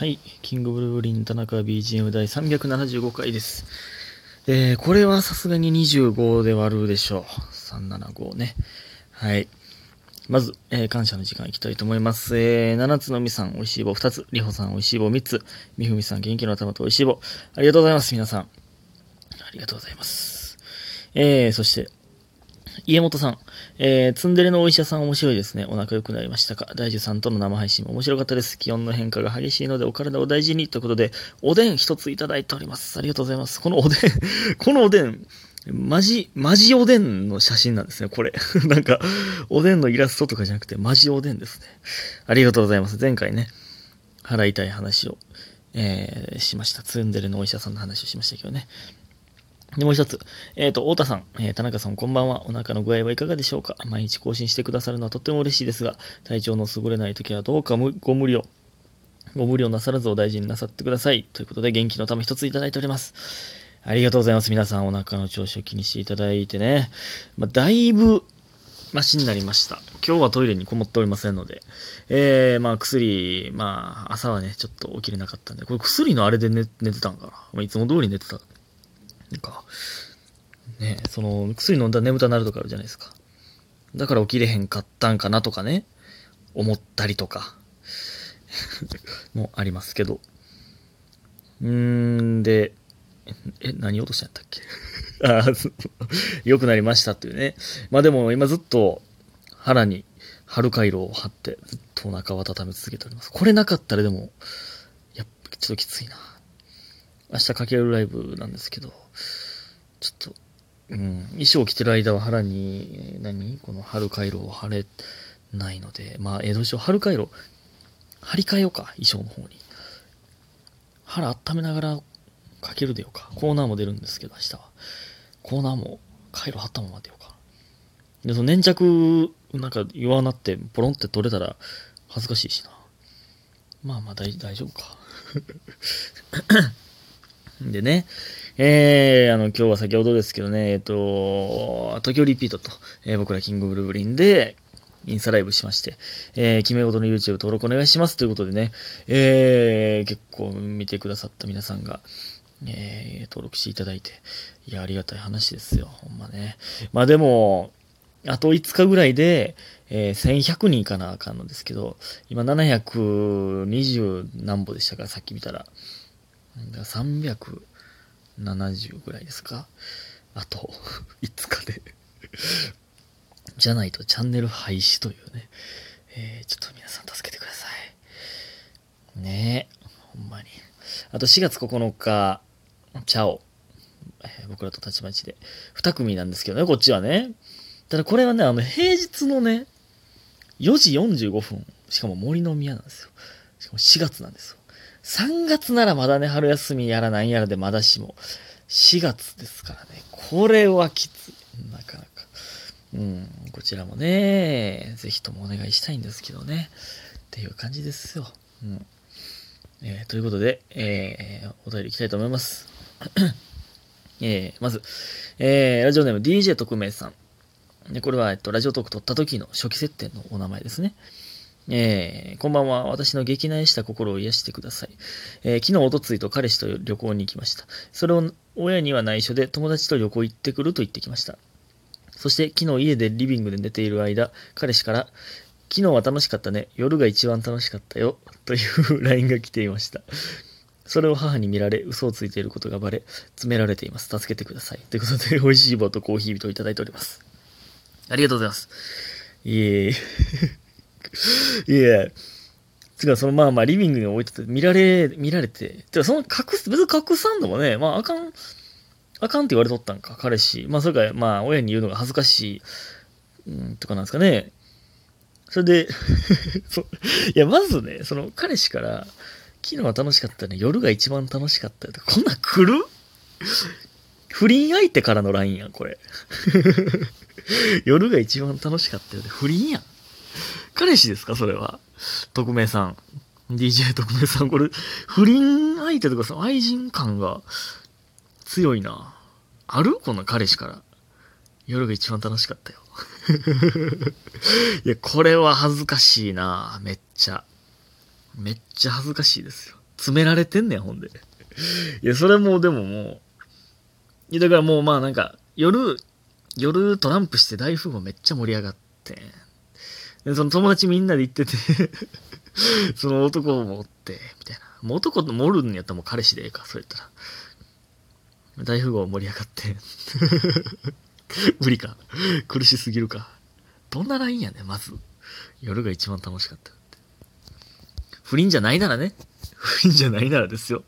はい。キングブルーリン田中 BGM 第375回です。えー、これはさすがに25で割るでしょう。375ね。はい。まず、えー感謝の時間いきたいと思います。えー、七つのみさん、おいしい棒2つ。りほさん、おいしい棒3つ。みふみさん、元気の玉とおいしい棒。ありがとうございます、皆さん。ありがとうございます。えー、そして、家元さん、えー、ツンデレのお医者さん面白いですね。お腹良くなりましたか？大樹さんとの生配信も面白かったです。気温の変化が激しいのでお体を大事にということで、おでん一ついただいております。ありがとうございます。このおでん、このおでん、マジ、マジおでんの写真なんですね、これ。なんか、おでんのイラストとかじゃなくて、マジおでんですね。ありがとうございます。前回ね、腹痛い話を、えーしました。ツンデレのお医者さんの話をしましたけどね。で、もう一つ。えっ、と、太田さん、えー田中さん、こんばんは。お腹の具合はいかがでしょうか？毎日更新してくださるのはとっても嬉しいですが、体調の優れない時はどうかご無理を、ご無理をなさらずお大事になさってください。ということで、元気のため一ついただいております。ありがとうございます。皆さん、お腹の調子を気にしていただいてね。まあ、だいぶ、マシになりました。今日はトイレにこもっておりませんので。えー、まあ薬、まあ朝はね、ちょっと起きれなかったんで、これ薬のあれで寝寝てたんかな？まあ、いつも通り寝てた。なんか、ねその薬飲んだら眠たなるとかあるじゃないですか。だから起きれへんかったんかなとかね、思ったりとか、もありますけど。うーん、で、え、何落としたんやったっけ？あ良くなりましたっていうね。まあでも今ずっと腹に春回路を貼ってずっとお腹を温め続けております。これなかったらでも、やっぱちょっときついな。明日かけるライブなんですけど、ちょっと、うん、衣装着てる間は腹に、何？この春回路を貼れないので、まあ、江戸城春回路、張り替えようか、衣装の方に。腹温めながらかけるでよか。コーナーも出るんですけど、明日は。コーナーも回路貼ったまま出よか。で、その粘着、なんか弱なって、ポロンって取れたら恥ずかしいしな。まあまあ大大丈夫か。でね、えー、あの、今日は先ほどですけどね、えっ、と、東京リピートと、えー僕らキングブルーブリンで、インスタライブしまして、えー、決め事の YouTube 登録お願いしますということでね、えー、結構見てくださった皆さんが、えー、登録していただいて、いや、ありがたい話ですよ、ほんまね。まあでも、あと5日ぐらいで、えー、1100人いかなあかんのですけど、今720何歩でしたか、さっき見たら。だ70ぐらいですか？あと 5日で。じゃないとチャンネル廃止というね、えーちょっと皆さん助けてください。ねえほんまに。あと4月9日チャオ、えー僕らと立ち町で。2組なんですけどねこっちはね。ただこれはねあの平日のね4時45分。しかも森の宮なんですよ。しかも4月なんですよ。3月ならまだね、春休みやらなんやらでまだしも、4月ですからね、これはきつい。なかなか。うん、こちらもね、ぜひともお願いしたいんですけどね。っていう感じですよ。うん。えーということで、えーお便りいきたいと思います。えーまず、えーラジオネーム DJ 特命さん。で、これは、えっと、ラジオトーク撮った時の初期設定のお名前ですね。えーこんばんは。私の激悩した心を癒してください。えー昨日、おとついと彼氏と旅行に行きました。それを親には内緒で友達と旅行行ってくると言ってきました。そして昨日家でリビングで寝ている間、彼氏から、昨日は楽しかったね。夜が一番楽しかったよ。という LINE が来ていました。それを母に見られ、嘘をついていることがバレ、詰められています。助けてください。ということで、美味しい棒とコーヒー人をいただいております。ありがとうございます。いえ いえ。いえ。つか、そのまあまあ、リビングに置いてて、見られ、見られて、てか、その隠す、別に隠さんでもね、まあ、あかん、あかんって言われとったんか、彼氏。まあ、それか、まあ、親に言うのが恥ずかしい、うん、とかなんですかね。それで、そいや、まずね、その、彼氏から、昨日は楽しかったね、夜が一番楽しかったよこんなん来る？不倫相手からの LINE やん、これ。夜が一番楽しかったよで、不倫やん。彼氏ですか？それは。匿名さん。DJ 特命さん、これ、不倫相手とかさ、愛人感が強いな。ある？この彼氏から。夜が一番楽しかったよ。いや、これは恥ずかしいな。めっちゃ。めっちゃ恥ずかしいですよ。詰められてんねん、ほんで。いや、それもうでももう、いや、だからもうまあなんか、夜、夜トランプして大富豪めっちゃ盛り上がって、その友達みんなで行ってて その男もおって、みたいな。もう男と盛るんやったらもう彼氏でええか、そうやったら。大富豪盛り上がって 無理か。苦しすぎるか。どんなラインやね、まず。夜が一番楽しかったって。不倫じゃないならね。不倫じゃないならですよ。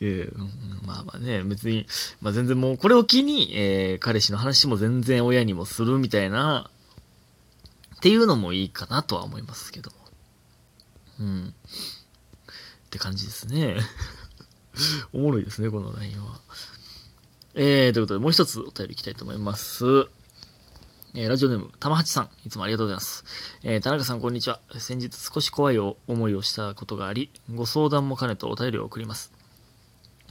えー、まあまあね、別に、まあ全然もう、これを機に、えー、彼氏の話も全然親にもするみたいな、っていうのもいいかなとは思いますけど。うん。って感じですね。おもろいですね、この LINE は。えー、ということで、もう一つお便りいきたいと思います。えー、ラジオネーム、玉八さん、いつもありがとうございます。えー、田中さん、こんにちは。先日少し怖い思いをしたことがあり、ご相談も兼ねてお便りを送ります。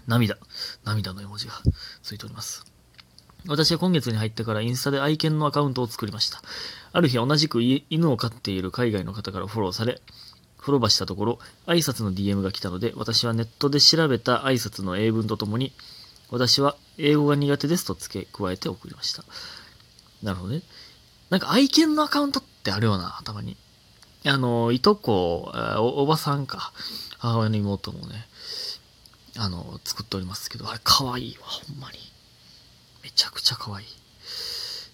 涙、涙の絵文字がついております。私は今月に入ってからインスタで愛犬のアカウントを作りました。ある日同じく犬を飼っている海外の方からフォローされ、フォローバしたところ、挨拶の DM が来たので、私はネットで調べた挨拶の英文とともに、私は英語が苦手ですと付け加えて送りました。なるほどね。なんか愛犬のアカウントってあるよな、頭に。あの、いとこ、おばさんか。母親の妹もね、あの、作っておりますけど、あれ可愛いわ、ほんまに。めちゃくちゃ可愛い。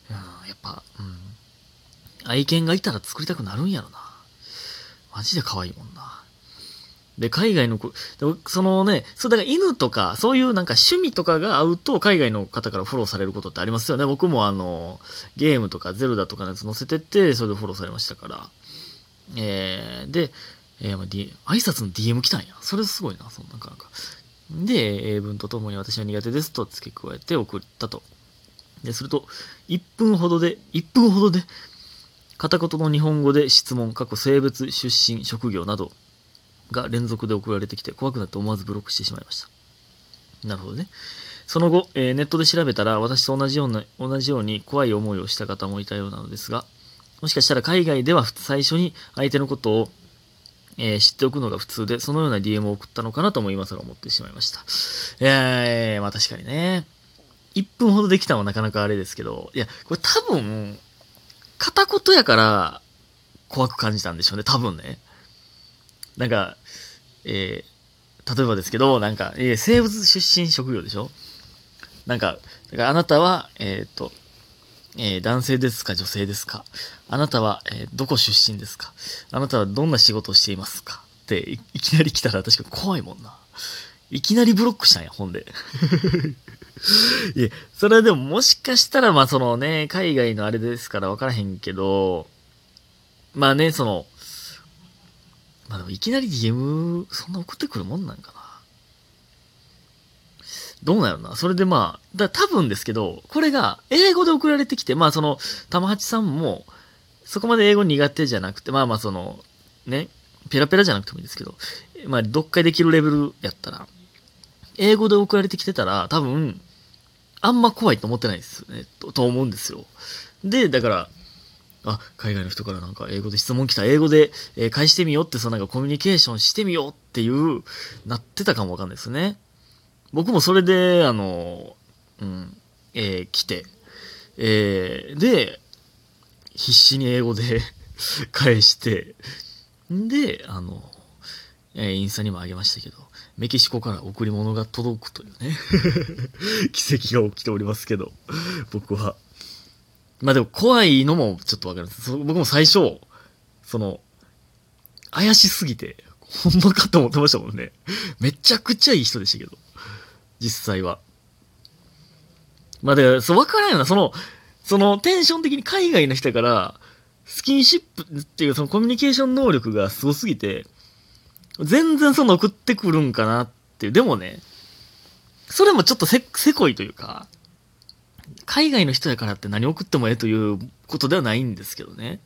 うん、やっぱ、うん。愛犬がいたら作りたくなるんやろな。マジで可愛いもんな。で、海外の子、そのね、そう、だから犬とか、そういうなんか趣味とかが合うと、海外の方からフォローされることってありますよね。僕もあの、ゲームとかゼルダとかのやつ載せてって、それでフォローされましたから。えー、で、えー、まあ、D、挨拶の DM 来たんや。それすごいな、そんなかなか。で、英文とともに私は苦手ですと付け加えて送ったと。で、すると、1分ほどで、1分ほどで、片言の日本語で質問、過去性別、出身、職業など、が連続で送られてきて怖くなって思わずブロックしてしまいました。なるほどね。その後、えー、ネットで調べたら私と同じような、同じように怖い思いをした方もいたようなのですが、もしかしたら海外では最初に相手のことを、えー、知っておくのが普通で、そのような DM を送ったのかなとも今更思ってしまいました。えー、まあ確かにね。1分ほどできたのはなかなかあれですけど、いや、これ多分、片言やから怖く感じたんでしょうね、多分ね。なんか、えー、例えばですけど、なんか、えー、生物出身職業でしょ？なんか、だからあなたは、えっ、ー、と、えー、男性ですか女性ですか？あなたは、えー、どこ出身ですか？あなたはどんな仕事をしていますか？ってい、いきなり来たら確かに怖いもんな。いきなりブロックしたんや、本で。いや、それはでももしかしたら、まあそのね、海外のあれですから分からへんけど、まあね、その、まあでもいきなり DM そんな送ってくるもんなんかな。どうなるな。それでまあ、だ多分ですけど、これが英語で送られてきて、まあその、玉八さんも、そこまで英語苦手じゃなくて、まあまあその、ね、ペラペラじゃなくてもいいですけど、まあ読解できるレベルやったら、英語で送られてきてたら、多分、あんま怖いと思ってないですよね、とと思うんですよ。で、だから、あ、海外の人からなんか英語で質問来た、英語で、え、返してみようって、そのなんかコミュニケーションしてみようっていう、なってたかもわかんないですね。僕もそれで、あの、うん、えー、来て、えー、で、必死に英語で 返して、んで、あの、え、インスタにもあげましたけど、メキシコから贈り物が届くというね 奇跡が起きておりますけど、僕は。まあでも怖いのもちょっとわかるんです。僕も最初、その、怪しすぎて、ほんまかと思ってましたもんね。めちゃくちゃいい人でしたけど。実際は。まあで、そう、わからんよな。その、そのテンション的に海外の人から、スキンシップっていうそのコミュニケーション能力がすごすぎて、全然その送ってくるんかなっていう。でもね、それもちょっとせ、せこいというか、海外の人やからって何送ってもええということではないんですけどね。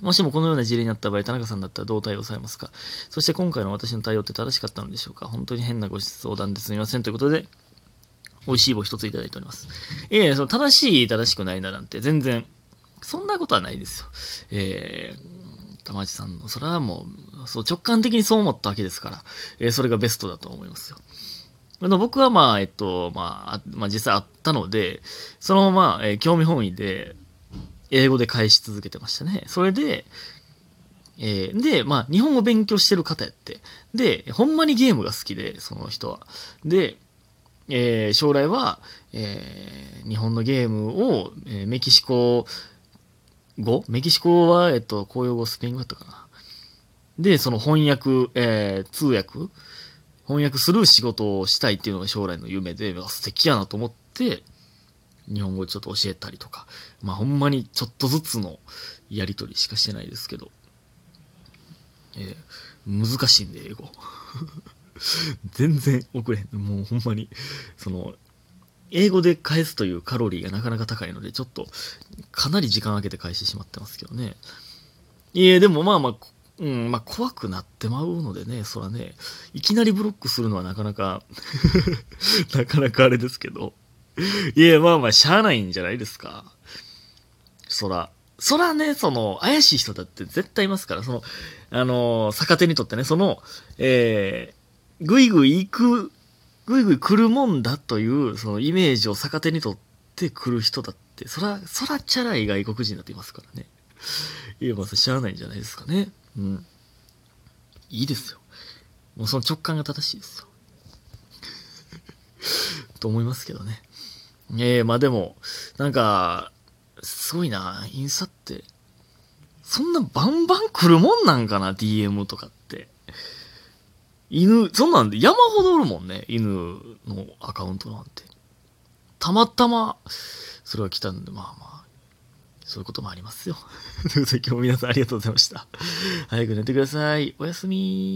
もしもこのような事例になった場合、田中さんだったらどう対応されますか？そして今回の私の対応って正しかったのでしょうか？本当に変なご相談ですみません。ということで、美味しい棒一ついただいております。いえ、その正しい、正しくないななんて全然、そんなことはないですよ。えー、玉地さんの、それはもう、そう直感的にそう思ったわけですから、えー、それがベストだと思いますよ。あの僕はまあ、えっと、まあ、まあ実際あったので、そのまま、えー、興味本位で、英語で返し続けてましたね。それで、えー、で、まあ、日本語勉強してる方やって。で、ほんまにゲームが好きで、その人は。で、えー、将来は、えー、日本のゲームを、え、メキシコ語？メキシコは、えっと、公用語スペイン語だったかな。で、その翻訳、えー、通訳翻訳する仕事をしたいっていうのが将来の夢で、素敵やなと思って、日本語ちょっと教えたりとか、まあほんまにちょっとずつのやりとりしかしてないですけど、えー、難しいんで、英語。全然遅れん。もうほんまに、その、英語で返すというカロリーがなかなか高いので、ちょっと、かなり時間空けて返してしまってますけどね。いえ、でもまあまあ、うん、まあ怖くなってまうのでね、そらね、いきなりブロックするのはなかなか なかなかあれですけど。いや、まあまあ、しゃあないんじゃないですか。そら。そらね、その、怪しい人だって絶対いますから、その、あの逆手にとってね、その、えー、ぐいぐい行く、ぐいぐい来るもんだという、そのイメージを逆手にとって来る人だって、そら、そらチャラい外国人だっていますからね。いや、まあ、知らないんじゃないですかね。うん。いいですよ。もうその直感が正しいですよ。と思いますけどね。ええー、まあでも、なんか、すごいな、インスタって、そんなバンバン来るもんなんかな、DM とかって。犬、そんなんで山ほどおるもんね、犬のアカウントなんて。たまたま、それが来たんで、まあまあ、そういうこともありますよ。ということで今日も皆さんありがとうございました。早く寝てください。おやすみ